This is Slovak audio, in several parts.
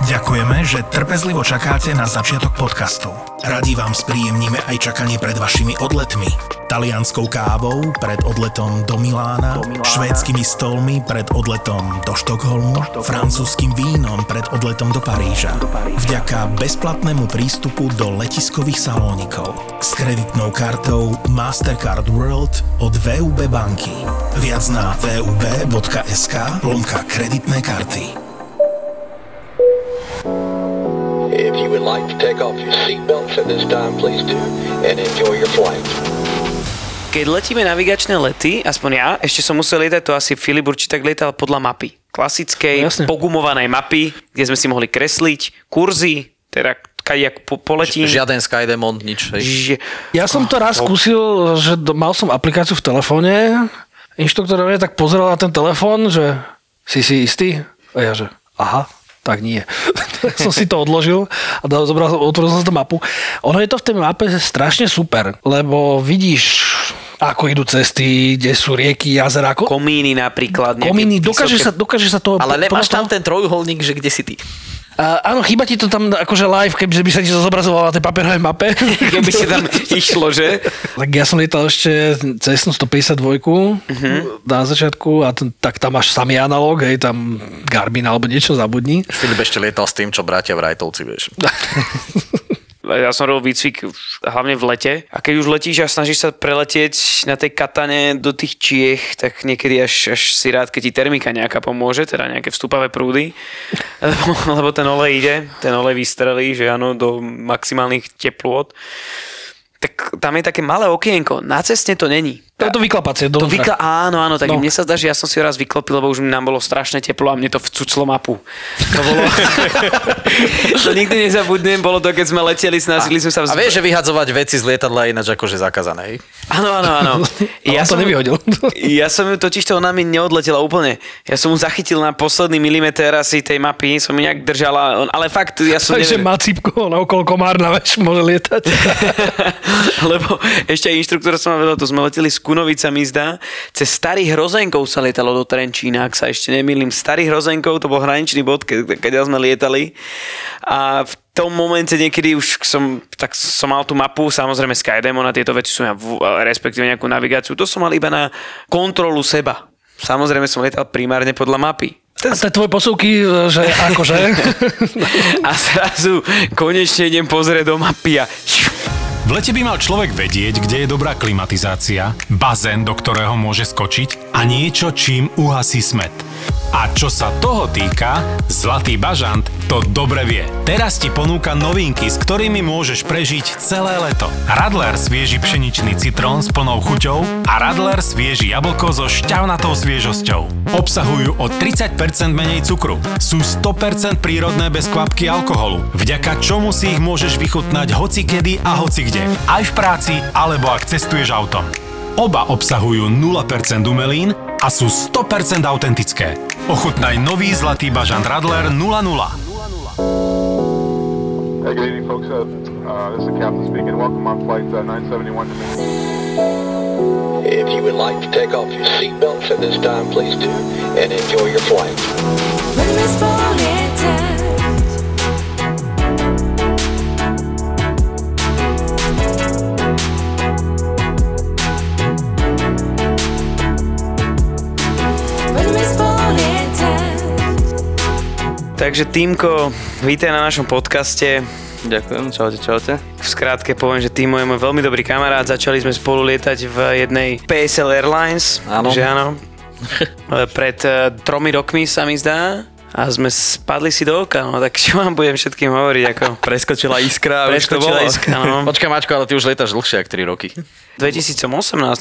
Ďakujeme, že trpezlivo čakáte na začiatok podcastu. Radi vám spríjemníme aj čakanie pred vašimi odletmi. Talianskou kávou pred odletom do Milána, švédskymi stolmi pred odletom do Štokholmu, francúzským vínom pred odletom do Paríža. Vďaka bezplatnému prístupu do letiskových salónikov. S kreditnou kartou Mastercard World od VUB banky. Viac na vub.sk lomka kreditné karty. Would like to take off your seatbelts at this time, please do, and enjoy your flight. Keď letíme navigačné lety, aspoň ja, ešte som musel lietať, to asi Filip určite tak lietal podľa mapy. Klasickej, No jasne. pogumovanej mapy, kde sme si mohli kresliť kurzy, teda jak po, poletím. Žiaden Skydemon, nič. Hej. Že, Ja som to raz skúsil, že do- mal som aplikáciu v telefóne, inštruktor tak pozeral na ten telefón, že si si istý? A ja že aha, tak nie. som si to odložil a dal, zobral, otvoril som si mapu. Ono je to v tej mape strašne super, lebo vidíš, ako idú cesty, kde sú rieky, jazera, ako, komíny napríklad. kominy, dokáže sa, dokáže sa to... Ale nemáš tam ten trojuholník, že kde si ty? A, áno, chýba ti to tam akože live, kebyže by sa ti to zobrazovalo na tej papierovej mape. Keby si tam išlo, že? Tak ja som lietal ešte cestnú 152 Mhm. na začiatku a ten, tak tam máš samý analóg, hej, tam Garmin alebo niečo zabudni. Filip ešte lietal s tým, čo bratia Vrajtovci, vieš. Ja som robil výcvik hlavne v lete a keď už letíš a snažíš sa preletieť na tej katane do tých Čiech, tak niekedy až, až si rád, keď ti termika nejaká pomôže, teda nejaké vstupavé prúdy, lebo, ten olej ide, ten olej vystrelí, že áno, do maximálnych teplôt. Tak tam je také malé okienko, na ceste to není. To je to vyklapacie. To vykla- áno, áno, tak No. mne sa zdá, že ja som si ho raz vyklopil, lebo už nám bolo strašne teplo a mne to vcuclo mapu. To bolo... to nikdy nezabudnem, bolo to, keď sme leteli, snažili sme sa... A vieš, že vyhadzovať veci z lietadla je ináč akože zakázané, hej? Áno, áno, áno. Ja on to nevyhodil. Ja som ju totiž to ona mi neodletela úplne. Ja som mu zachytil na posledný milimeter asi tej mapy, som ju nejak držala, ale fakt, ja som Takže má cipko, na okolo komárna, vieš, môže lietať. Lebo ešte aj inštruktor som ma vedel, to sme leteli s Kunovicami zdá. Cez starých hrozenkov sa lietalo do Trenčína, ak sa ešte nemýlim. Starých hrozenkov, to bol hraničný bod, keď, keď sme lietali. A v tom momente niekedy už som, tak som mal tú mapu, samozrejme Skydemon a tieto veci som ja, respektíve nejakú navigáciu, to som mal iba na kontrolu seba. Samozrejme som lietal primárne podľa mapy. A tie tvoje posúky, že akože... A zrazu konečne idem pozrieť do mapy a V lete by mal človek vedieť, kde je dobrá klimatizácia, bazén, do ktorého môže skočiť a niečo, čím uhasí smet. A čo sa toho týka, Zlatý bažant to dobre vie. Teraz ti ponúka novinky, s ktorými môžeš prežiť celé leto. Radler svieži pšeničný citrón s plnou chuťou a Radler svieži jablko so šťavnatou sviežosťou. Obsahujú o 30% menej cukru. Sú 100% prírodné bez kvapky alkoholu, vďaka čomu si ich môžeš vychutnať hoci kedy a hoci kde. Aj v práci, alebo ak cestuješ autom. Oba obsahujú 0% umelín a sú 100% autentické. Ochutnaj nový Zlatý bažant Radler 00. Hey, good evening, folks. Uh, uh, this is the captain speaking. Welcome on flight uh, 971 to If you would like to take off your seatbelts at this time, please do, and enjoy your flight. Takže Týmko, vítaj na našom podcaste. Ďakujem, čaute, čaute. V skrátke poviem, že Timo je môj veľmi dobrý kamarát. Začali sme spolu lietať v jednej PSL Airlines. Áno. Že áno. Pred eh, tromi rokmi sa mi zdá. A sme spadli si do oka, no tak čo vám budem všetkým hovoriť, ako... Preskočila iskra a už to Preskočila bolo. iskra, no. Počkaj, Mačko, ale ty už lietaš dlhšie, ako 3 roky. V 2018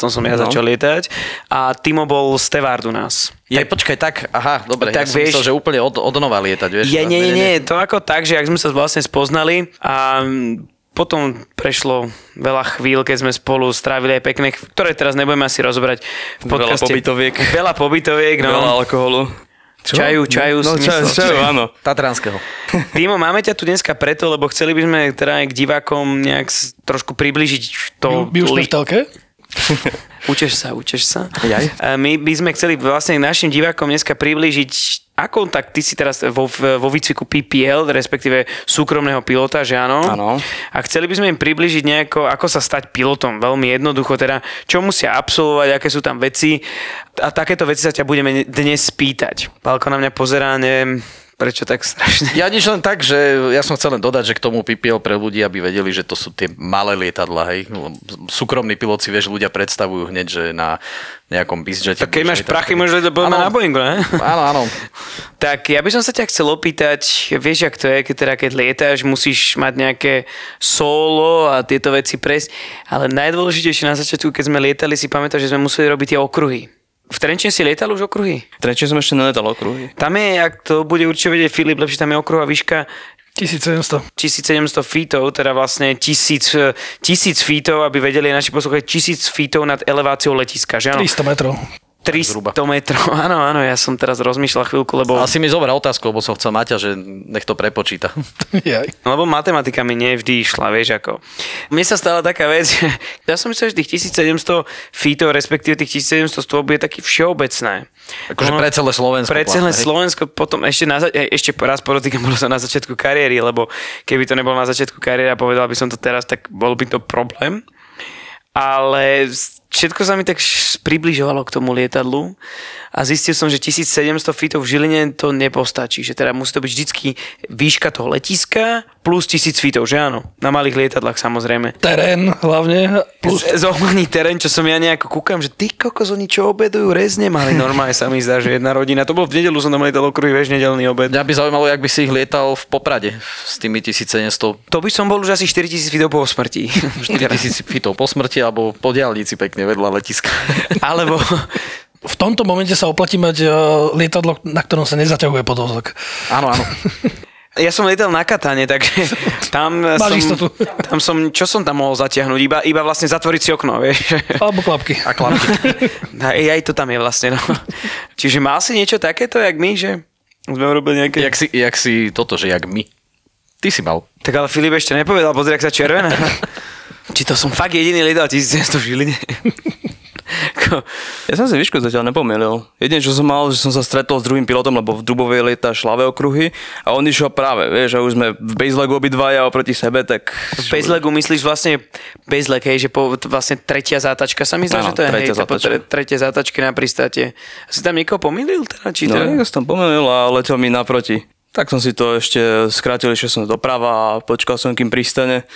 som ja No. začal lietať a Timo bol stevard u nás. Ja, počkaj, tak, aha, dobre, Tak ja som vieš- myslel, že úplne od, od nova lietať, vieš. Je, nie, nie, nie, to ako tak, že ak sme sa vlastne spoznali a mm, potom prešlo veľa chvíľ, keď sme spolu strávili aj pekné, ktoré teraz nebudeme asi rozobrať v Veľa podcaste. pobytoviek. Veľa pobytoviek, no. Veľa alkoholu. Čaju, čaju. No čaju, čaju, áno. Tatranského. Timo, máme ťa tu dneska preto, lebo chceli by sme teda aj k divákom nejak trošku približiť to... My už sme li- v telke? Učeš sa, učeš sa. Jaj. My by sme chceli vlastne našim divákom dneska priblížiť, ako tak ty si teraz vo, vo výcviku PPL, respektíve súkromného pilota, že áno? Áno. A chceli by sme im približiť nejako, ako sa stať pilotom. Veľmi jednoducho, teda čo musia absolvovať, aké sú tam veci. A takéto veci sa ťa budeme dnes spýtať. Pálko na mňa pozerá, neviem, prečo tak strašne. Ja nič len tak, že ja som chcel len dodať, že k tomu PPL pre ľudí, aby vedeli, že to sú tie malé lietadla, hej. Súkromní pilot si, vieš, ľudia predstavujú hneď, že na nejakom bizjete. Tak keď máš prachy, môžeš letieť Áno. na Boeingu, ne? Áno, áno. Tak ja by som sa ťa chcel opýtať, vieš, jak to je, keď, teda, keď lietáš, musíš mať nejaké solo a tieto veci prejsť, ale najdôležitejšie na začiatku, keď sme lietali, si pamätáš, že sme museli robiť tie okruhy. V Trenčine si lietal už okruhy? Tretie som ešte neletal okruhy. Tam je, ak to bude určite vedieť Filip, lepšie tam je okruhová výška 1700. 1700 feetov, teda vlastne 1000, 1000 feetov, aby vedeli naši poslucháči, 1000 feetov nad eleváciou letiska, že áno? 300 metrov. 300 metrov, áno, áno, ja som teraz rozmýšľal chvíľku, lebo... Ale si mi zober otázku, lebo som chcel Maťa, že nech to prepočíta. Jaj. Lebo matematika mi nevždy išla, vieš ako. Mne sa stala taká vec, že ja som myslel, že tých 1700 feetov, respektíve tých 1700 stôp je taký všeobecné. Akože pre celé Slovensko. Pre celé platné, hej. Slovensko potom ešte, na, e, ešte raz podotýkam, bolo to na začiatku kariéry, lebo keby to nebolo na začiatku kariéry a povedal by som to teraz, tak bol by to problém. Ale všetko sa mi tak približovalo k tomu lietadlu a zistil som, že 1700 feetov v Žiline to nepostačí, že teda musí to byť vždycky výška toho letiska plus 1000 feetov, že áno? Na malých lietadlách samozrejme. Terén hlavne. Plus zohmaný terén, čo som ja nejako kúkam, že ty kokos, oni čo obedujú, rez nemali. Normálne sa mi zdá, že jedna rodina, to bolo v nedelu, som tam lietal okruhy, vieš, nedelný obed. Mňa by zaujímalo, jak by si ich lietal v Poprade s tými 1700 To by som bol už asi 4000 feetov po smrti. 4000 fitov po smrti alebo po diálnici pekne vedľa letiska. Alebo v tomto momente sa oplatí mať eh, lietadlo, na ktorom sa nezaťahuje podvozok. Áno, áno. ja som lietal na Katane, takže tam som, istotu. tam som, čo som tam mohol zatiahnuť? Iba, iba vlastne zatvoriť si okno, vieš. Alebo klapky. A klapky. A aj to tam je vlastne, no. Čiže mal si niečo takéto, jak my, že sme urobili nejaké... Jak si, jak si toto, že jak my. Ty si mal. Tak ale Filip ešte nepovedal, pozri, ak sa červená. Či to som fakt jediný lietal 1700 v Žiline. Ja som si výšku zatiaľ nepomýlil. Jedine, čo som mal, že som sa stretol s druhým pilotom, lebo v Dubovej lieta šlavé okruhy a on išiel práve, vieš, a už sme v baselegu obidvaja oproti sebe, tak... v baselegu myslíš vlastne baseleg, hej, že po, vlastne tretia zátačka sa mi zdá, že to je, hej, tretia po zátačka. tre, tretie zátačky na pristáte. Si tam niekoho pomýlil? Teda, či No, to... ja som tam pomýlil a letel mi naproti. Tak som si to ešte skrátil, išiel som doprava a počkal som, kým pristane.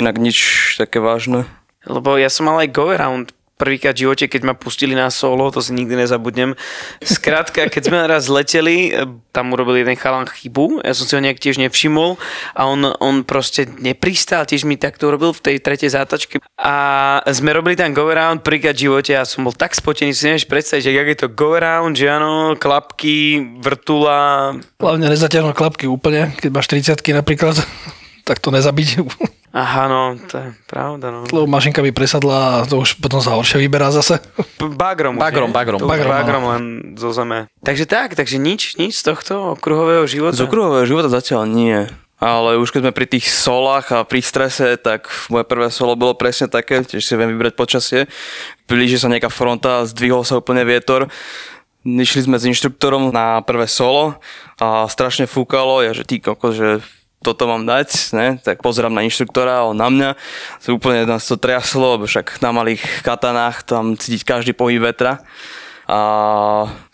Inak nič také vážne. Lebo ja som mal aj go around prvýkrát v živote, keď ma pustili na solo, to si nikdy nezabudnem. Skrátka, keď sme raz leteli, tam urobil jeden chalan chybu, ja som si ho nejak tiež nevšimol a on, on proste nepristal, tiež mi takto urobil v tej tretej zátačke a sme robili tam go around prvýkrát v živote a som bol tak spotený, si nevieš predstaviť, že jak je to go around, že áno, klapky, vrtula, Hlavne nezatiahnuť klapky úplne, keď máš 30 napríklad, tak to nezabiť. Aha no, to je pravda no. Lebo mašinka by presadla a to už potom sa horšie vyberá zase. Bagrom. Bagrom, bagrom. To už Bagrom, bagrom len zo zeme. Takže tak, takže nič, nič z tohto okruhového života. Z okruhového života zatiaľ nie. Ale už keď sme pri tých solách a pri strese, tak moje prvé solo bolo presne také, tiež si viem vybrať počasie. Blíži sa nejaká fronta, zdvihol sa úplne vietor. Išli sme s inštruktorom na prvé solo a strašne fúkalo, ja že ty koko, že toto mám dať, ne? tak pozerám na inštruktora, on na mňa, úplne nás to triaslo, lebo však na malých katanách tam cítiť každý pohyb vetra a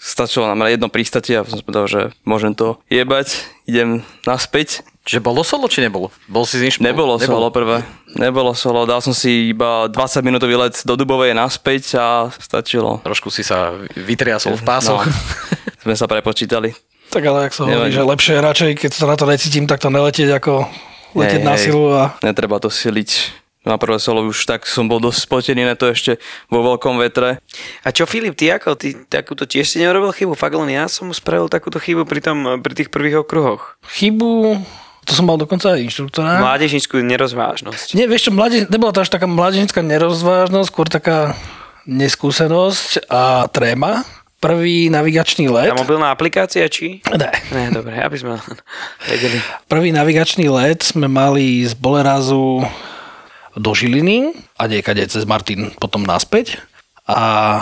stačilo nám jedno pristate a som povedal, že môžem to jebať, idem naspäť. Že bolo solo, či nebolo? Bol si z inš- Nebolo solo prvé, nebolo solo, dal som si iba 20 minútový let do Dubovej naspäť a stačilo. Trošku si sa vytriasol v pásoch. No, sme sa prepočítali. Tak ale ak sa hovorí, Nevadí. že lepšie je radšej, keď sa na to necítim, tak to neletieť ako letieť Hej, na silu a Netreba to siliť. Na prvé solo už tak som bol dosť spotený na to ešte vo veľkom vetre. A čo Filip, ty ako? Ty takúto tiež si neurobil chybu? Fakt len ja som spravil takúto chybu pri, tom, pri tých prvých okruhoch. chybu, to som mal dokonca aj inštruktora. Mládežnickú nerozvážnosť. Nie, vieš čo, mlade, nebola to až taká mladežnická nerozvážnosť, skôr taká neskúsenosť a tréma. Prvý navigačný let. Tá mobilná aplikácia, či? Ne. Ne, dobre, aby sme vedeli. Prvý navigačný let sme mali z Bolerazu do Žiliny a niekade cez Martin potom naspäť. A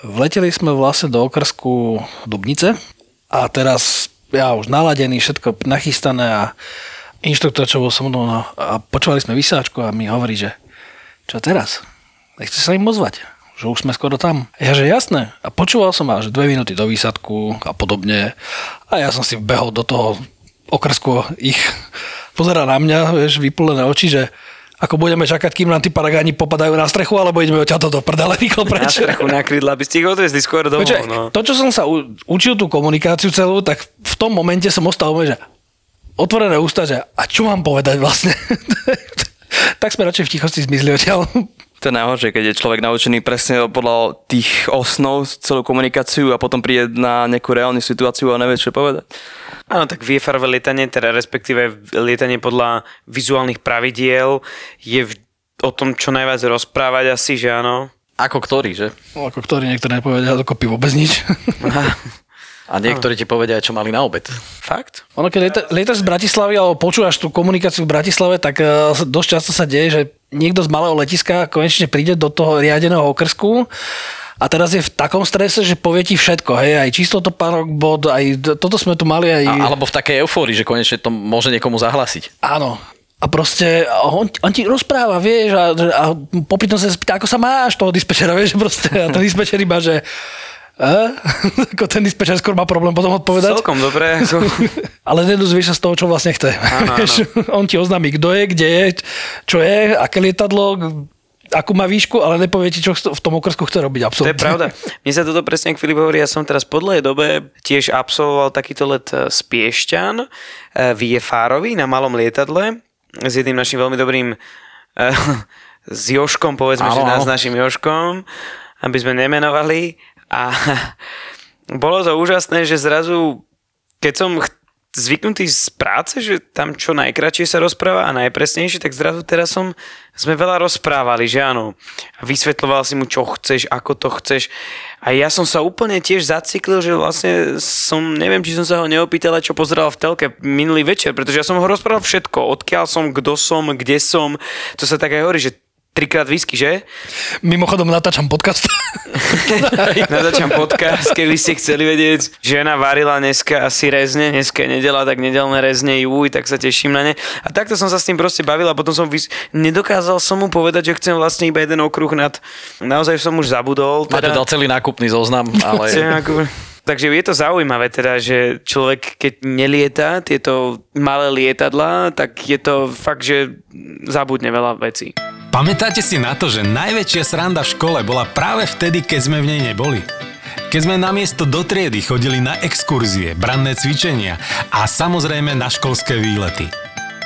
vleteli sme vlastne do okrsku Dubnice a teraz ja už naladený, všetko nachystané a inštruktor, čo bol so mnou no, a počúvali sme vysáčku a mi hovorí, že čo teraz? Nechce sa im ozvať? Že už sme skoro tam. Ja, že jasné. A počúval som až dve minúty do výsadku a podobne. A ja som si behol do toho okrsku ich. Pozerá na mňa, vieš, vypulené oči, že ako budeme čakať, kým nám tí paragáni popadajú na strechu, alebo ideme odtiaľto do prdele rýchlo Na preč. strechu, na krídla, aby ste ich odvezli skôr domov. Počkaj, No. to, čo som sa u, učil tú komunikáciu celú, tak v tom momente som ostal že otvorené ústa, že a čo mám povedať vlastne? tak sme radšej v tichosti zmizli odtiaľ. To je najhoršie, keď je človek naučený presne podľa tých osnov celú komunikáciu a potom príde na nejakú reálnu situáciu a nevie, čo povedať. Áno, tak VFR lietanie, teda respektíve lietanie podľa vizuálnych pravidiel je v, o tom, čo najviac rozprávať asi, že áno. Ako ktorý, že? No, ako ktorí niektoré nepovedia dokopy vôbec nič. A niektorí ti povedia, čo mali na obed. Fakt? Ono, keď lieta, lietaš z Bratislavy alebo počúvaš tú komunikáciu v Bratislave, tak uh, dosť často sa deje, že niekto z malého letiska konečne príde do toho riadeného okrsku a teraz je v takom strese, že povie ti všetko, hej, aj čistotopánok bod, aj toto sme tu mali, aj... A, alebo v takej eufórii, že konečne to môže niekomu zahlásiť. Áno. A proste on, on ti rozpráva, vieš, a, a popri tom sa spýta, ako sa máš toho dispečera, vieš, že proste, a ten dispečer iba, že a? ako ten dispečer skôr má problém potom odpovedať. Celkom dobre. Ako... Ale nedozvieš sa z toho, čo vlastne chce. Áno, Vieš, On ti oznámi, kto je, kde je, čo je, aké lietadlo, akú má výšku, ale nepovie ti, čo v tom okrsku chce robiť. To Absolutne. je pravda. Mne sa toto presne, ak Filip hovorí, ja som teraz po dlhej dobe tiež absolvoval takýto let e, z Piešťan e, v Jefárovi na malom lietadle s jedným našim veľmi dobrým e, s Joškom, povedzme, Áno, že nás áno. našim Joškom, aby sme nemenovali. A bolo to úžasné, že zrazu, keď som zvyknutý z práce, že tam čo najkračšie sa rozpráva a najpresnejšie, tak zrazu teraz som, sme veľa rozprávali, že áno. A vysvetľoval si mu, čo chceš, ako to chceš. A ja som sa úplne tiež zaciklil, že vlastne som, neviem, či som sa ho neopýtal, čo pozeral v telke minulý večer, pretože ja som ho rozprával všetko, odkiaľ som, kto som, kde som. To sa tak aj hovorí, že trikrát whisky, že? Mimochodom natáčam podcast. Natáčam podcast, keby ste chceli vedieť. Žena varila dneska asi rezne, dneska je nedela, tak nedelné rezne, júj, tak sa teším na ne. A takto som sa s tým proste bavil a potom som vys- nedokázal som mu povedať, že chcem vlastne iba jeden okruh nad... Naozaj som už zabudol. Tu dal celý nákupný zoznam, ale... Takže je to zaujímavé teda, že človek keď nelieta tieto malé lietadlá, tak je to fakt, že zabudne veľa vecí. Pamätáte si na to, že najväčšia sranda v škole bola práve vtedy, keď sme v nej neboli? Keď sme namiesto do triedy chodili na exkurzie, branné cvičenia a samozrejme na školské výlety.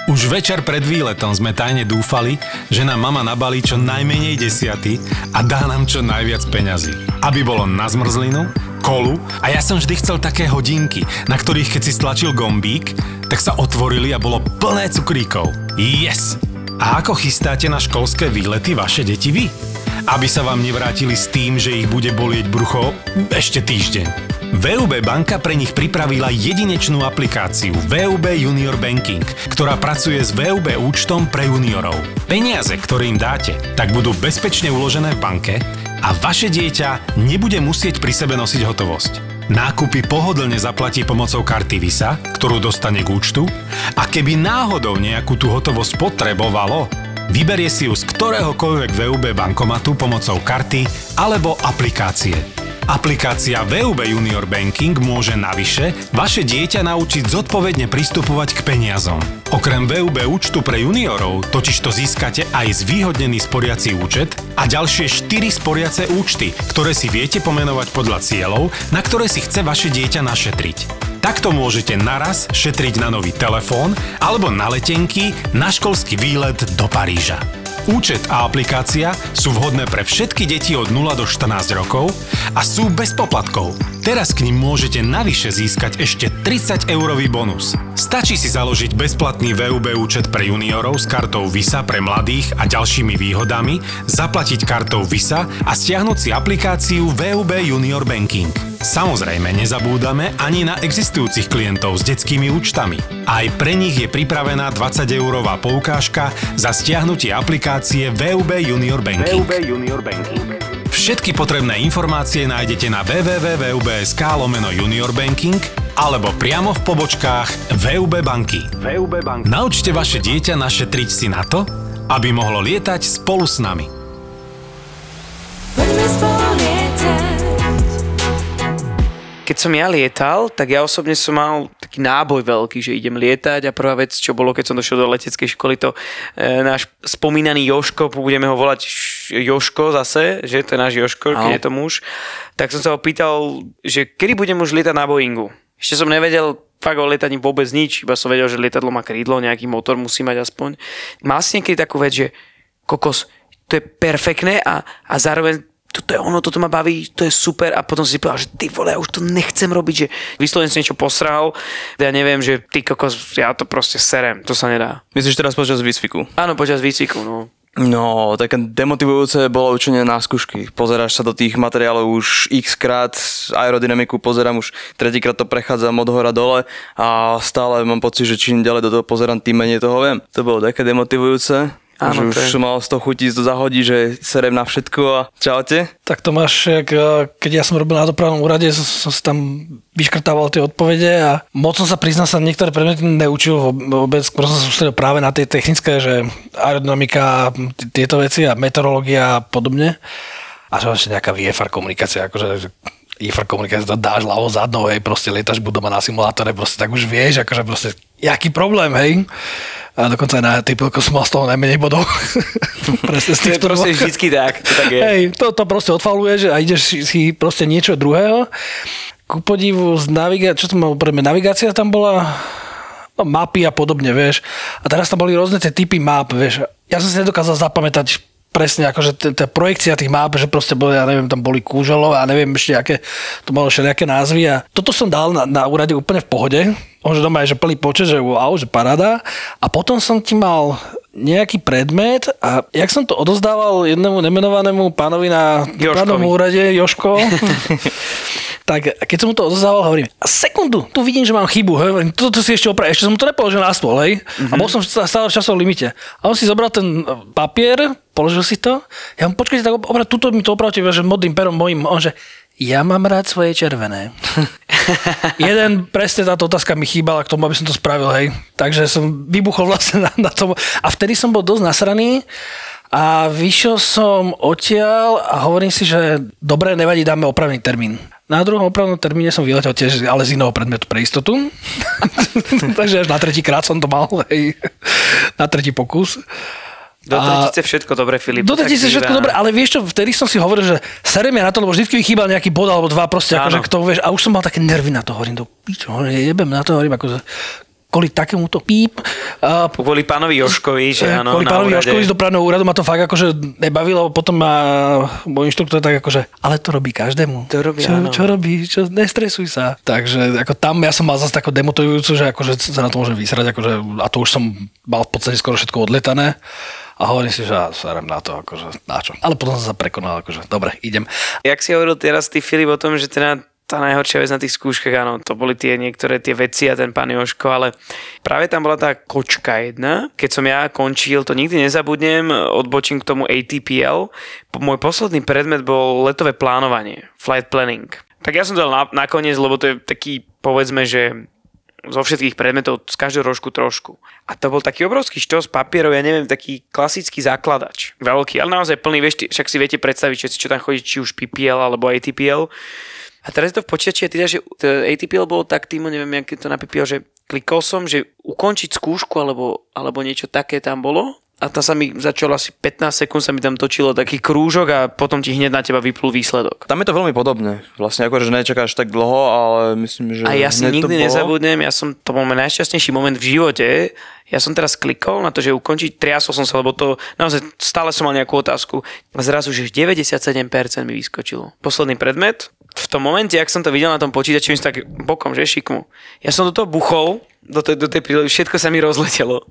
Už večer pred výletom sme tajne dúfali, že nám mama nabalí čo najmenej desiaty a dá nám čo najviac peňazí. Aby bolo na zmrzlinu, kolu a ja som vždy chcel také hodinky, na ktorých keď si stlačil gombík, tak sa otvorili a bolo plné cukríkov. Yes! A ako chystáte na školské výlety vaše deti vy? Aby sa vám nevrátili s tým, že ich bude bolieť brucho ešte týždeň. VUB banka pre nich pripravila jedinečnú aplikáciu VUB Junior Banking, ktorá pracuje s VUB účtom pre juniorov. Peniaze, ktoré im dáte, tak budú bezpečne uložené v banke a vaše dieťa nebude musieť pri sebe nosiť hotovosť. Nákupy pohodlne zaplatí pomocou karty Visa, ktorú dostane k účtu a keby náhodou nejakú tú hotovosť potrebovalo, vyberie si ju z ktoréhokoľvek VUB bankomatu pomocou karty alebo aplikácie. Aplikácia VUB Junior Banking môže navyše vaše dieťa naučiť zodpovedne pristupovať k peniazom. Okrem VUB účtu pre juniorov totiž to získate aj zvýhodnený sporiaci účet a ďalšie 4 sporiace účty, ktoré si viete pomenovať podľa cieľov, na ktoré si chce vaše dieťa našetriť. Takto môžete naraz šetriť na nový telefón alebo na letenky na školský výlet do Paríža. Účet a aplikácia sú vhodné pre všetky deti od 0 do 14 rokov a sú bez poplatkov. Teraz k nim môžete navyše získať ešte 30 eurový bonus. Stačí si založiť bezplatný VUB účet pre juniorov s kartou Visa pre mladých a ďalšími výhodami, zaplatiť kartou Visa a stiahnuť si aplikáciu VUB Junior Banking. Samozrejme, nezabúdame ani na existujúcich klientov s detskými účtami. Aj pre nich je pripravená 20-eurová poukážka za stiahnutie aplikácie VUB Junior Banking. Junior Banking. Všetky potrebné informácie nájdete na www.vub.sk lomeno Junior Banking alebo priamo v pobočkách VUB banky. VUB Bank. Naučte vaše dieťa našetriť si na to, aby mohlo lietať spolu s nami. When we Keď som ja lietal, tak ja osobne som mal taký náboj veľký, že idem lietať a prvá vec, čo bolo, keď som došiel do leteckej školy, to e, náš spomínaný Joško, budeme ho volať Joško zase, že to je náš Joško, keď je to muž, tak som sa ho pýtal, že kedy budem už lietať na Boeingu. Ešte som nevedel fakt o lietaní vôbec nič, iba som vedel, že lietadlo má krídlo, nejaký motor musí mať aspoň. Mal si niekedy takú vec, že kokos, to je perfektné a, a zároveň toto je ono, toto ma baví, to je super a potom si povedal, že ty vole, ja už to nechcem robiť, že vyslovene som niečo posral, ja neviem, že ty kokos, ja to proste serem, to sa nedá. Myslíš teraz počas výcviku? Áno, počas výcviku, no. No, také demotivujúce bolo učenie na skúšky. Pozeráš sa do tých materiálov už x krát, aerodynamiku pozerám už tretíkrát to prechádzam od hora dole a stále mám pocit, že čím ďalej do toho pozerám, tým menej toho viem. To bolo také demotivujúce. Áno, že to už je- som mal z toho chutí to zahodiť, že serem na všetko a čaute. Tak to máš, eh, keď ja som robil na dopravnom úrade, som, som si tam vyškrtával tie odpovede a moc som sa priznal sa niektoré predmety neučil vôbec, skôr som sa sústredil práve na tie technické, že aerodynamika, tieto veci a meteorológia a podobne. A že ešte nejaká VFR komunikácia, akože komunikácia to dáš ľavo zadnou, hej, proste lietaš budova na simulátore, proste tak už vieš, akože proste, jaký problém, hej. A dokonca aj na typilko som mal z toho najmenej bodov. Presne z To je proste vždycky tak, to tak je. Hej, to, to proste odfaluješ a ideš si, proste niečo druhého. Ku podivu z navigácie, čo to malo pre mňa, navigácia tam bola, no, mapy a podobne, vieš. A teraz tam boli rôzne tie typy map, vieš. Ja som si nedokázal zapamätať presne akože t- tá projekcia tých map, že proste boli, ja neviem, tam boli kúželo a neviem ešte aké, to malo všelijaké názvy a toto som dal na, na úrade úplne v pohode. On, že doma je, že plný počet, že wow, že paráda. A potom som ti mal nejaký predmet a jak som to odozdával jednému nemenovanému pánovi na úrade, Joško, tak keď som mu to odozdával, hovorím, a sekundu, tu vidím, že mám chybu, hovorím, toto si ešte opravím, ešte som mu to nepoložil na stôl, hej, a bol som stále v časovom limite. A on si zobral ten e, papier, položil si to, ja mu počkajte, tak opravdu, tuto mi to opravte, že modrým perom mojim, on že, ja mám rád svoje červené. Jeden, presne táto otázka mi chýbala k tomu, aby som to spravil, hej. Takže som vybuchol vlastne na, na tom. A vtedy som bol dosť nasraný a vyšiel som odtiaľ a hovorím si, že dobre, nevadí, dáme opravný termín. Na druhom opravnom termíne som vyletel tiež, ale z iného predmetu pre istotu. Takže až na tretí krát som to mal, hej. Na tretí pokus. Do tretice všetko dobre, Filip. Do tretice všetko dobre, ale vieš čo, vtedy som si hovoril, že serem ja na to, lebo vždy mi chýbal nejaký bod alebo dva proste, Áno. akože kto vieš, a už som mal také nervy na to, hovorím, do pičo, jebem na to, hovorím, akože kvôli takémuto píp. A Kvôli pánovi Joškovi, že áno, kvôli pánovi úrade. Joškovi z dopravného úradu ma to fakt akože nebavilo, potom ma môj inštruktor tak akože, ale to robí každému. To robí, čo, áno. čo robí, čo, nestresuj sa. Takže ako tam ja som mal zase takú demotivujúcu, že akože sa na to môžem vysrať, akože, a to už som mal v podstate skoro všetko odletané. A hovorím si, že ja serem na to, akože na čo. Ale potom som sa prekonal, akože dobre, idem. Jak si hovoril teraz ty, Filip, o tom, že teda tá najhoršia vec na tých skúškach, áno, to boli tie niektoré tie veci a ten pán Joško, ale práve tam bola tá kočka jedna. Keď som ja končil, to nikdy nezabudnem, odbočím k tomu ATPL. Môj posledný predmet bol letové plánovanie, flight planning. Tak ja som dal na, lebo to je taký, povedzme, že zo všetkých predmetov, z každého rožku trošku. A to bol taký obrovský štos papierov, ja neviem, taký klasický základač. Veľký, ale naozaj plný, vieš, však si viete predstaviť všetci, čo tam chodí, či už PPL alebo ATPL. A teraz je to v počítači teda, že to ATPL bolo tak tým, neviem, jak to na PPL, že klikol som, že ukončiť skúšku alebo, alebo niečo také tam bolo a tam sa mi začalo asi 15 sekúnd sa mi tam točilo taký krúžok a potom ti hneď na teba vyplul výsledok. Tam je to veľmi podobné. Vlastne akože nečakáš tak dlho, ale myslím, že... A ja si nikdy nezabudnem, ja som, to bol môj najšťastnejší moment v živote. Ja som teraz klikol na to, že ukončiť, triasol som sa, lebo to, naozaj stále som mal nejakú otázku. A zrazu, že 97% mi vyskočilo. Posledný predmet. V tom momente, ak som to videl na tom počítači, sa tak bokom, že šikmu. Ja som do toho buchol do tej, do tej prílody, všetko sa mi rozletelo.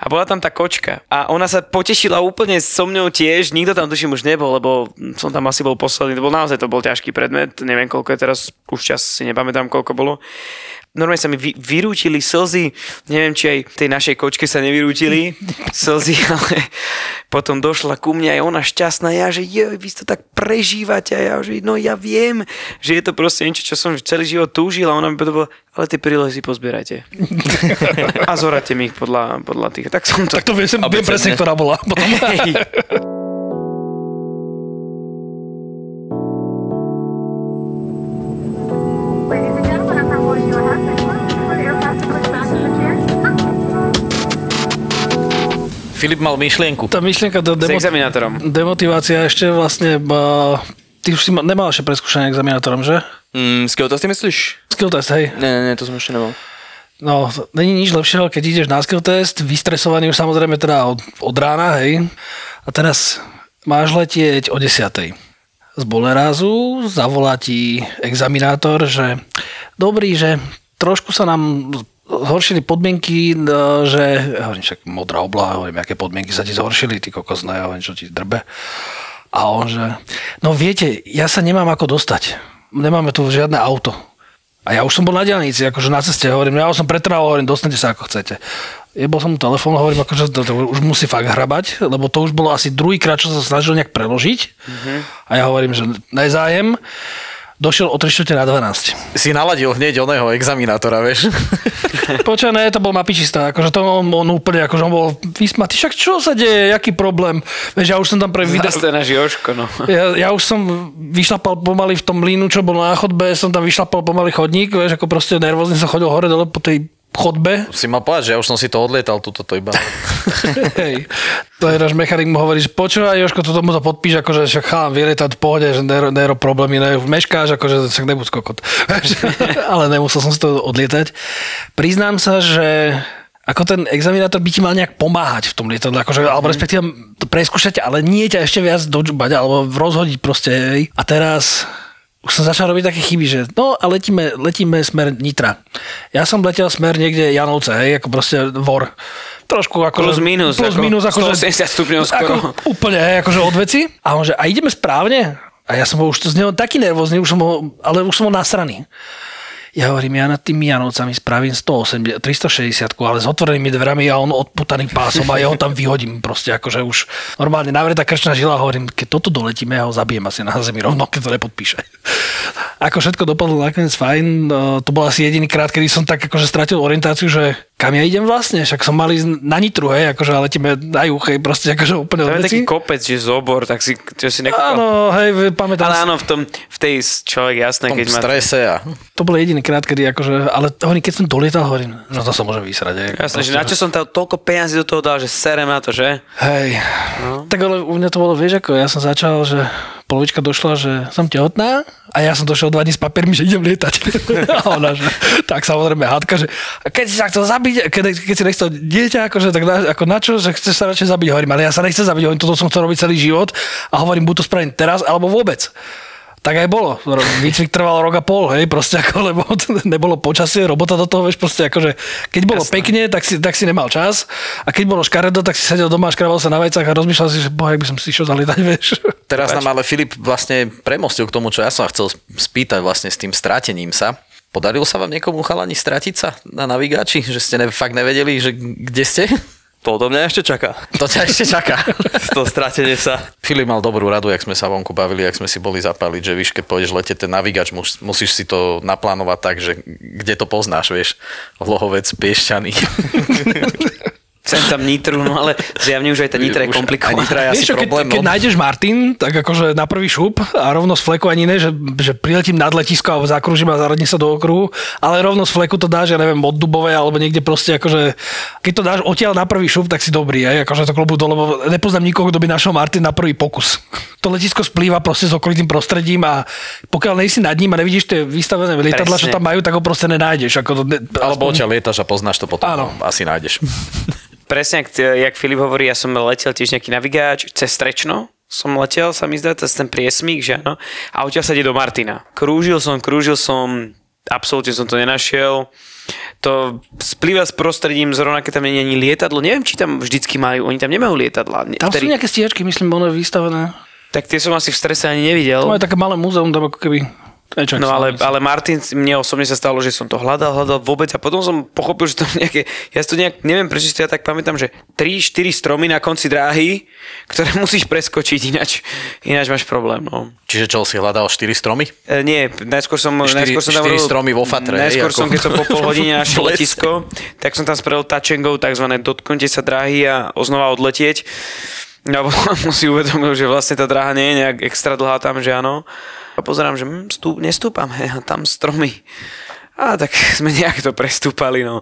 A bola tam tá kočka. A ona sa potešila úplne so mňou tiež, nikto tam tuším už nebol, lebo som tam asi bol posledný, to bol naozaj to bol ťažký predmet, neviem koľko je teraz, už čas si nepamätám koľko bolo normálne sa mi vy, vyrútili slzy, neviem, či aj tej našej kočke sa nevyrútili slzy, ale potom došla ku mne aj ona šťastná, ja, že je, vy to tak prežívate a ja, že no ja viem, že je to proste niečo, čo som celý život túžil a ona mi potom bola, ale tie prílohy si pozbierajte. a zorate mi ich podľa, podľa tých. Tak som to... Tak to viem, viem presne, ktorá bola. Potom. Filip mal myšlienku. Tá myšlienka do S demo- examinátorom. demotivácia ešte vlastne... Uh, ty už si ma, nemal ešte preskúšanie examinátorom, že? Mm, skill testy myslíš? Skill test, hej. Ne, ne, ne, to som ešte nemal. No, není nič lepšieho, keď ideš na skill test, vystresovaný už samozrejme teda od, od rána, hej. A teraz máš letieť o 10. Z Bolerázu zavolá ti examinátor, že dobrý, že trošku sa nám zhoršili podmienky, no, že, ja hovorím, však modrá obloha, hovorím, aké podmienky sa ti zhoršili, ty kokos, no, ja hovorím, čo ti drbe. A on, že, no viete, ja sa nemám ako dostať. Nemáme tu žiadne auto. A ja už som bol na diálnici, akože na ceste, hovorím, ja už som pretrval, hovorím, dostanete sa ako chcete. Jebol som mu telefón, hovorím, akože to, to už musí fakt hrabať, lebo to už bolo asi druhýkrát, čo sa snažil nejak preložiť. A ja hovorím, že nezájem. Došiel o 3 čtvrte na 12. Si naladil hneď oného examinátora, vieš. Počkaj, ne, to bol mapičista, akože to on, on úplne, akože on bol vysmatý, však čo sa deje, aký problém, vieš, ja už som tam pre video, náš Joško, no. ja, ja už som vyšlapal pomaly v tom línu, čo bol na chodbe, som tam vyšlapal pomaly chodník, vieš, ako proste nervózne som chodil hore dole po tej chodbe. Si mal povedať, že ja už som si to odlietal, túto to iba. Hej. To je náš mechanik mu hovorí, že počúvaj, Joško, toto mu to podpíš, akože však chalám, vylietať v pohode, že nero, nero problémy, ne, meškáš, akože však nebuď kokot. Ale nemusel som si to odlietať. Priznám sa, že ako ten examinátor by ti mal nejak pomáhať v tom lietadle, akože, alebo respektíve to preskúšať, ale nie ťa ešte viac dožbať, alebo rozhodiť proste. Hej. A teraz už som začal robiť také chyby, že no a letíme, letíme smer Nitra. Ja som letel smer niekde Janovce, hej, ako proste vor. Trošku ako... Plus minus, Plus ako minus, ako 180 stupňov skoro. Ako, úplne, hej, akože od veci. A on že, a ideme správne? A ja som bol už z neho taký nervózny, už som bol, ale už som bol nasraný. Ja hovorím, ja nad tými Janovcami spravím 180, 360, ale s otvorenými dverami a on odputaný pásom a ja ho tam vyhodím proste, akože už normálne navretá krčná žila, hovorím, keď toto doletíme, ja ho zabijem asi na zemi rovno, keď to nepodpíše. Ako všetko dopadlo nakoniec fajn, no, to bol asi jediný krát, kedy som tak akože stratil orientáciu, že kam ja idem vlastne, však som mali na Nitru, hej, akože ale letíme na juh, hej, proste akože úplne To od je taký kopec, že zobor, tak si, čo si nekúkal. Áno, hej, pamätám Ale áno, v, tom, v tej človek jasné, keď má... strese a... To bol jediný krát, kedy akože, ale hovorím, keď som dolietal, hovorím, no to sa môžem vysrať. Hej, Jasné, že Proste, na čo som to, toľko peniazí do toho dal, že serem na to, že? Hej, no. tak ale u mňa to bolo, vieš ako, ja som začal, že polovička došla, že som tehotná a ja som došiel dva dní s papiermi, že idem lietať. a ona, že, tak samozrejme hádka, že keď si sa chcel zabiť, keď, keď si nechcel dieťa, akože, tak na, ako na čo, že chceš sa radšej zabiť, hovorím, ale ja sa nechcem zabiť, hovorím, toto som chcel robiť celý život a hovorím, buď to spravím teraz, alebo vôbec. Tak aj bolo. Výcvik trval rok a pol, hej, proste ako, lebo to nebolo počasie, robota do toho, vieš, proste akože, keď bolo Jasné. pekne, tak si, tak si nemal čas a keď bolo škaredo, tak si sedel doma, škrabal sa na vajcach a rozmýšľal si, že boha, jak by som si išiel zalietať, vieš. Teraz nám ale Filip vlastne premostil k tomu, čo ja som chcel spýtať vlastne s tým strátením sa. Podarilo sa vám niekomu chalani stratiť sa na navigáči? Že ste ne, fakt nevedeli, že kde ste? To do mňa ešte čaká. To ťa ešte čaká. To stratenie sa. Filip mal dobrú radu, jak sme sa vonku bavili, jak sme si boli zapaliť, že víš, keď pôjdeš letieť ten navigač, mus, musíš si to naplánovať tak, že kde to poznáš, vieš, Lohovec, Piešťany. Chcem tam Nitru, no ale zjavne už aj tá Nitra je komplikovaná. Nitra je asi Vieš čo, keď, problém, keď no. nájdeš Martin, tak akože na prvý šup a rovno z fleku ani ne, že, že priletím nad letisko alebo zakrúžim a zaradím sa do okruhu, ale rovno z fleku to dáš, ja neviem, od Dubovej alebo niekde proste akože, keď to dáš odtiaľ na prvý šup, tak si dobrý, aj, akože to klobu dole, lebo nepoznám nikoho, kto by našiel Martin na prvý pokus. To letisko splýva proste s okolitým prostredím a pokiaľ nejsi nad ním a nevidíš tie vystavené lietadla, čo tam majú, tak ho proste nenájdeš. Ako to, ne, Alebo odtiaľ lietaš a poznáš to potom. Áno. Asi nájdeš. Presne, jak, jak Filip hovorí, ja som letel tiež nejaký navigáč cez Strečno, som letel, sa mi zdá, cez ten priesmík, že áno, a odtiaľ sa ide do Martina. Krúžil som, krúžil som absolútne som to nenašiel. To splýva s prostredím, zrovna keď tam nie je ani lietadlo. Neviem, či tam vždycky majú, oni tam nemajú lietadla. Tam sú Vtedy- nejaké stíhačky, myslím, je vystavené. Tak tie som asi v strese ani nevidel. To je také malé múzeum, tam ako keby... Čo, No ale, ale Martin, mne osobne sa stalo, že som to hľadal, hľadal vôbec a potom som pochopil, že to nejaké, ja si to nejak, neviem prečo si to ja tak pamätám, že 3-4 stromy na konci dráhy, ktoré musíš preskočiť, ináč, ináč máš problém. No. Čiže čo, si hľadal 4 stromy? E, nie, najskôr som, Štyri- najskôr som tam štyri robil- stromy vo fatre, Najskôr ako- som, keď som po pol hodine našiel letisko, tak som tam spravil touch and go, takzvané dotknite sa dráhy a oznova odletieť. No a potom si uvedomil, že vlastne tá dráha nie je nejak extra dlhá tam, že áno. A pozerám, že hm, stú, nestúpam, hej, a tam stromy. A tak sme nejak to prestúpali, no.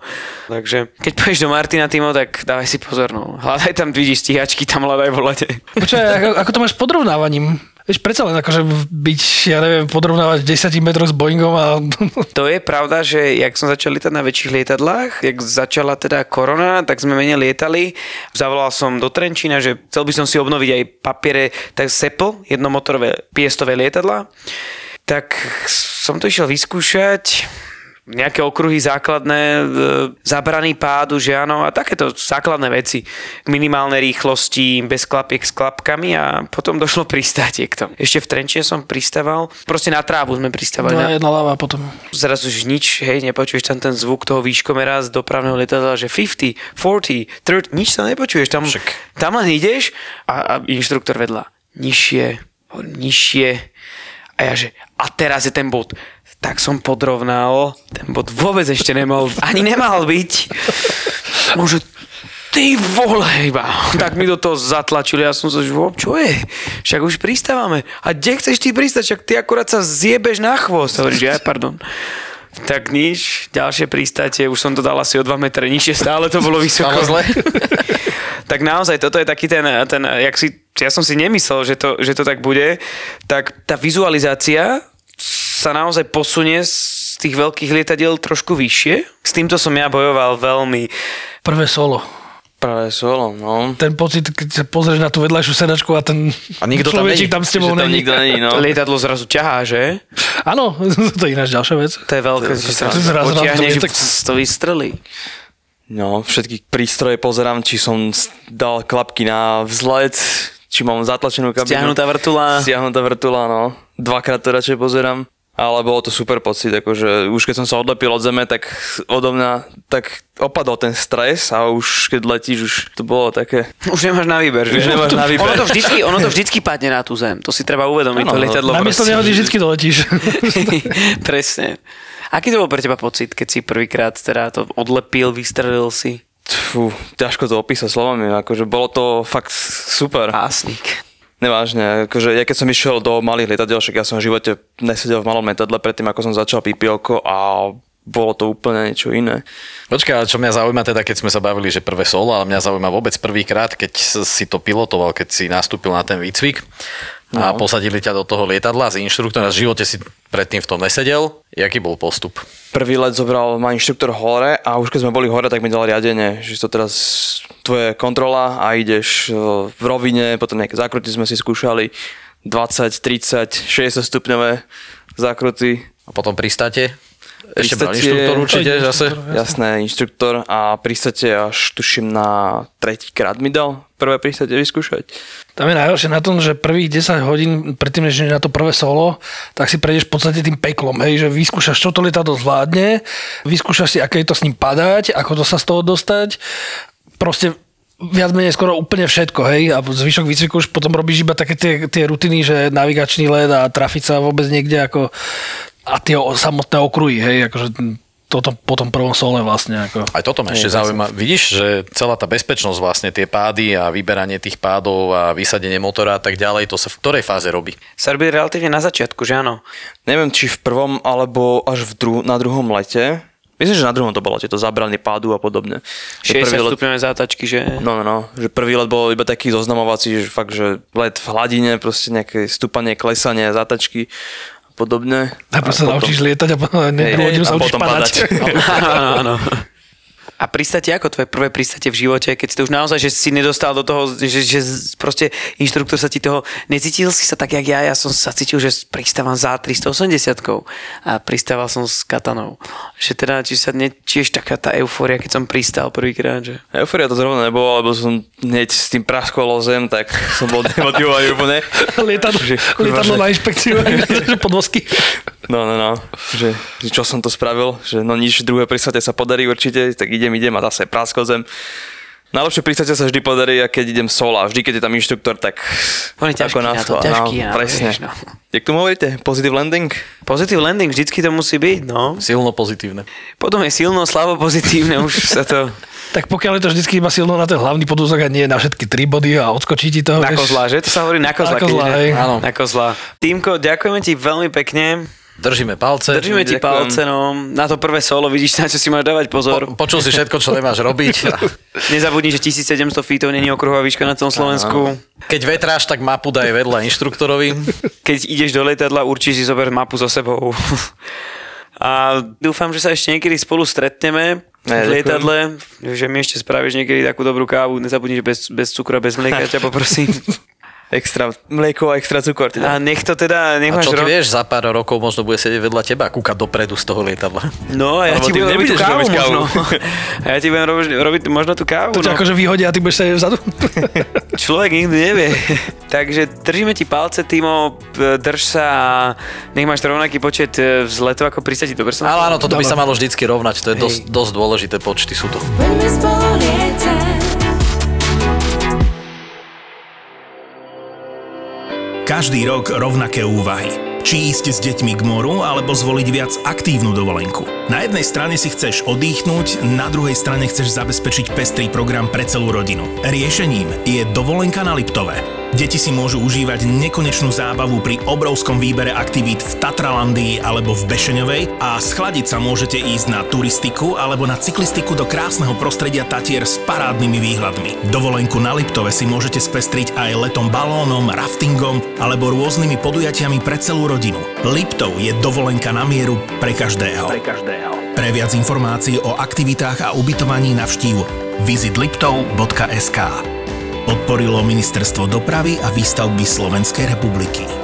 Takže keď pôjdeš do Martina Timo, tak dávaj si pozor, no. Hľadaj tam, vidíš stíhačky, tam hľadaj v lete. Počkaj, ako, ako to máš s podrovnávaním? Vieš, predsa len akože byť, ja neviem, podrovnávať 10 metrov s Boeingom a... To je pravda, že jak som začal lietať na väčších lietadlách, jak začala teda korona, tak sme menej lietali. Zavolal som do Trenčína, že chcel by som si obnoviť aj papiere, tak Sepl, jednomotorové piestové lietadla. Tak som to išiel vyskúšať, nejaké okruhy základné, e, zabraný pádu, že áno, a takéto základné veci. Minimálne rýchlosti, bez klapiek s klapkami a potom došlo pristátie k tomu. Ešte v Trenčine som pristával, proste na trávu sme pristávali. Dva, Na, jedna láva potom. zrazu už nič, hej, nepočuješ tam ten zvuk toho výškomera z dopravného lietadla, že 50, 40, 30, nič sa nepočuješ, tam, Však. tam len ideš a, a inštruktor vedľa, nižšie, nižšie a ja že, a teraz je ten bod, tak som podrovnal, ten bod vôbec ešte nemal, ani nemal byť, no že ty vole iba. Tak mi do toho zatlačili, ja som sa, že "Vo, čo je? Však už pristávame. A kde chceš ty pristať? Však ty akurát sa zjebeš na chvost. Hovoríš, ja, pardon. Tak nič, ďalšie pristátie, už som to dal asi o 2 metre nižšie, stále to bolo vysoko. Stále zle? tak naozaj, toto je taký ten, ten jak si, ja som si nemyslel, že to, že to tak bude, tak tá vizualizácia sa naozaj posunie z tých veľkých lietadiel trošku vyššie. S týmto som ja bojoval veľmi. Prvé solo. Práve solo, no. Ten pocit, keď sa pozrieš na tú vedľajšiu sedačku a ten A nikto tam není. tam s tebou Že tam není. nikto není, no. Lietadlo zrazu ťahá, že? Áno, to je ináč ďalšia vec. To je veľké, že sa to zrazu vám to potiahneš, tak- to vystrelí. No, všetky prístroje pozerám, či som dal klapky na vzlet, či mám zatlačenú kabinu. Stiahnutá vrtula. Stiahnutá vrtula, no. Dvakrát to radšej pozerám. Ale bolo to super pocit, akože už keď som sa odlepil od zeme, tak odo mňa tak opadol ten stres a už keď letíš, už to bolo také... Už nemáš na výber, že? Už nemáš na výber. Ono to vždycky, ono to vždycky padne na tú zem. To si treba uvedomiť, Áno, to no. lietadlo. Namiesto proste. nehody vždy doletíš. Presne. Aký to bol pre teba pocit, keď si prvýkrát teda to odlepil, vystrelil si? Fú, ťažko to opísať slovami, akože bolo to fakt super. Pásnik. Nevážne, akože ja keď som išiel do malých lietadiel, však ja som v živote nesedel v malom letadle predtým, ako som začal PPL a bolo to úplne niečo iné. Počkaj, čo mňa zaujíma teda, keď sme sa bavili, že prvé solo, ale mňa zaujíma vôbec prvýkrát, keď si to pilotoval, keď si nastúpil na ten výcvik a No. posadili ťa do toho lietadla s inštruktorom a v živote si predtým v tom nesedel. Jaký bol postup? Prvý let zobral ma inštruktor hore a už keď sme boli hore, tak mi dal riadenie, že to teraz tvoje kontrola a ideš e, v rovine, potom nejaké zákruty sme si skúšali, 20, 30, 60 stupňové zákruty. A potom pristáte? Ešte bral Pristátie- inštruktor určite zase? Jasné, inštruktor a pristate až tuším na tretí krát mi dal prvé pristate vyskúšať. Tam je najhoršie na tom, že prvých 10 hodín predtým, než na to prvé solo, tak si prejdeš v podstate tým peklom, hej, že vyskúšaš, čo to lietadlo zvládne, vyskúšaš si, aké je to s ním padať, ako to sa z toho dostať. Proste viac menej skoro úplne všetko, hej, a zvyšok výcviku už potom robíš iba také tie, tie rutiny, že navigačný let a trafiť sa vôbec niekde ako a tie samotné okruhy, hej, akože toto po tom prvom sole vlastne. Ako. Aj toto ma ešte zaujíma. Vidíš, že celá tá bezpečnosť vlastne, tie pády a vyberanie tých pádov a vysadenie motora a tak ďalej, to sa v ktorej fáze robí? Sa robí relatívne na začiatku, že áno? Neviem, či v prvom alebo až v dru- na druhom lete. Myslím, že na druhom to bolo, tieto zabrany pádu a podobne. Že 60 let- stupňové zátačky, že? No, no, no, že prvý let bol iba taký zoznamovací, že fakt, že let v hladine, proste nejaké stúpanie, klesanie, zatačky a podobne. Najprv sa potom- naučíš lietať a potom druhú hodinu a sa učíš potom padať. áno, áno. A pristate ako tvoje prvé pristate v živote, keď si to už naozaj, že si nedostal do toho, že, že proste inštruktor sa ti toho, necítil si sa tak, jak ja, ja som sa cítil, že pristávam za 380 a pristával som s katanou. Že teda, či sa ne, tiež taká tá eufória, keď som pristal prvýkrát, že... Eufória to zrovna nebolo, lebo som hneď s tým praskol o zem, tak som bol demotivovaný úplne. Lietadlo, Že, kurva, lietadlo že- na inšpekciu, podvozky. No, no, no, že, že čo som to spravil, že no nič, druhé pristate sa podarí určite, tak idem, idem a zase praskol zem. Najlepšie pristate sa vždy podarí, a keď idem sola. Vždy, keď je tam inštruktor, tak On je ťažký na to, schvál, ťažký na to, presne. vieš, no. Jak tomu hovoríte? Positive landing? Positive landing, vždycky to musí byť, no. Silno pozitívne. Potom je silno, slabo pozitívne, už sa to... Tak pokiaľ je to vždycky iba silno na ten hlavný podvozok a nie na všetky tri body a odskočí ti to. Na vieš. kozla, že? To sa hovorí na kozla. Na kozla, hej. Áno. Na kozla. Týmko, ďakujeme ti veľmi pekne. Držíme palce. Držíme ti ďakujem. palce, no. Na to prvé solo vidíš, na čo si máš dávať pozor. Po, počul si všetko, čo nemáš robiť. Nezabudni, že 1700 feetov není okruhová výška na celom Slovensku. Keď vetráš, tak mapu daj vedľa inštruktorovi. Keď ideš do lietadla, určite si zober mapu so sebou. A dúfam, že sa ešte niekedy spolu stretneme Ne, v ďakujem. lietadle, že mi ešte spravíš niekedy takú dobrú kávu. Nezabudni, že bez, bez cukru a bez mlieka ťa poprosím. Extra mlieko a extra cukor. A Teda. nech to teda, nech A čo ty ro- vieš, za pár rokov možno bude sedieť vedľa teba a kúkať dopredu z toho lietadla. No a ja Alebo ti budem robiť tú kávu robiť kávu. možno. A ja ti budem robiť, robiť možno tú kávu. To ťa no. akože vyhodia a ty budeš sedieť vzadu. Človek nikdy nevie. Takže držíme ti palce, Timo, p- drž sa a nech máš rovnaký počet e, vzletov ako pristati. Dobre som? Ale áno, toto by sa malo vždycky rovnať, to je dosť, dosť dôležité počty sú to. Veľmi Každý rok rovnaké úvahy. Či ísť s deťmi k moru, alebo zvoliť viac aktívnu dovolenku. Na jednej strane si chceš oddychnúť, na druhej strane chceš zabezpečiť pestrý program pre celú rodinu. Riešením je dovolenka na Liptove. Deti si môžu užívať nekonečnú zábavu pri obrovskom výbere aktivít v Tatralandii alebo v Bešeňovej a schladiť sa môžete ísť na turistiku alebo na cyklistiku do krásneho prostredia Tatier s parádnymi výhľadmi. Dovolenku na Liptove si môžete spestriť aj letom balónom, raftingom alebo rôznymi podujatiami pre celú rodinu. Liptov je dovolenka na mieru pre každého. Pre každého. Pre viac informácií o aktivitách a ubytovaní navštív visitliptov.sk Podporilo Ministerstvo dopravy a výstavby Slovenskej republiky.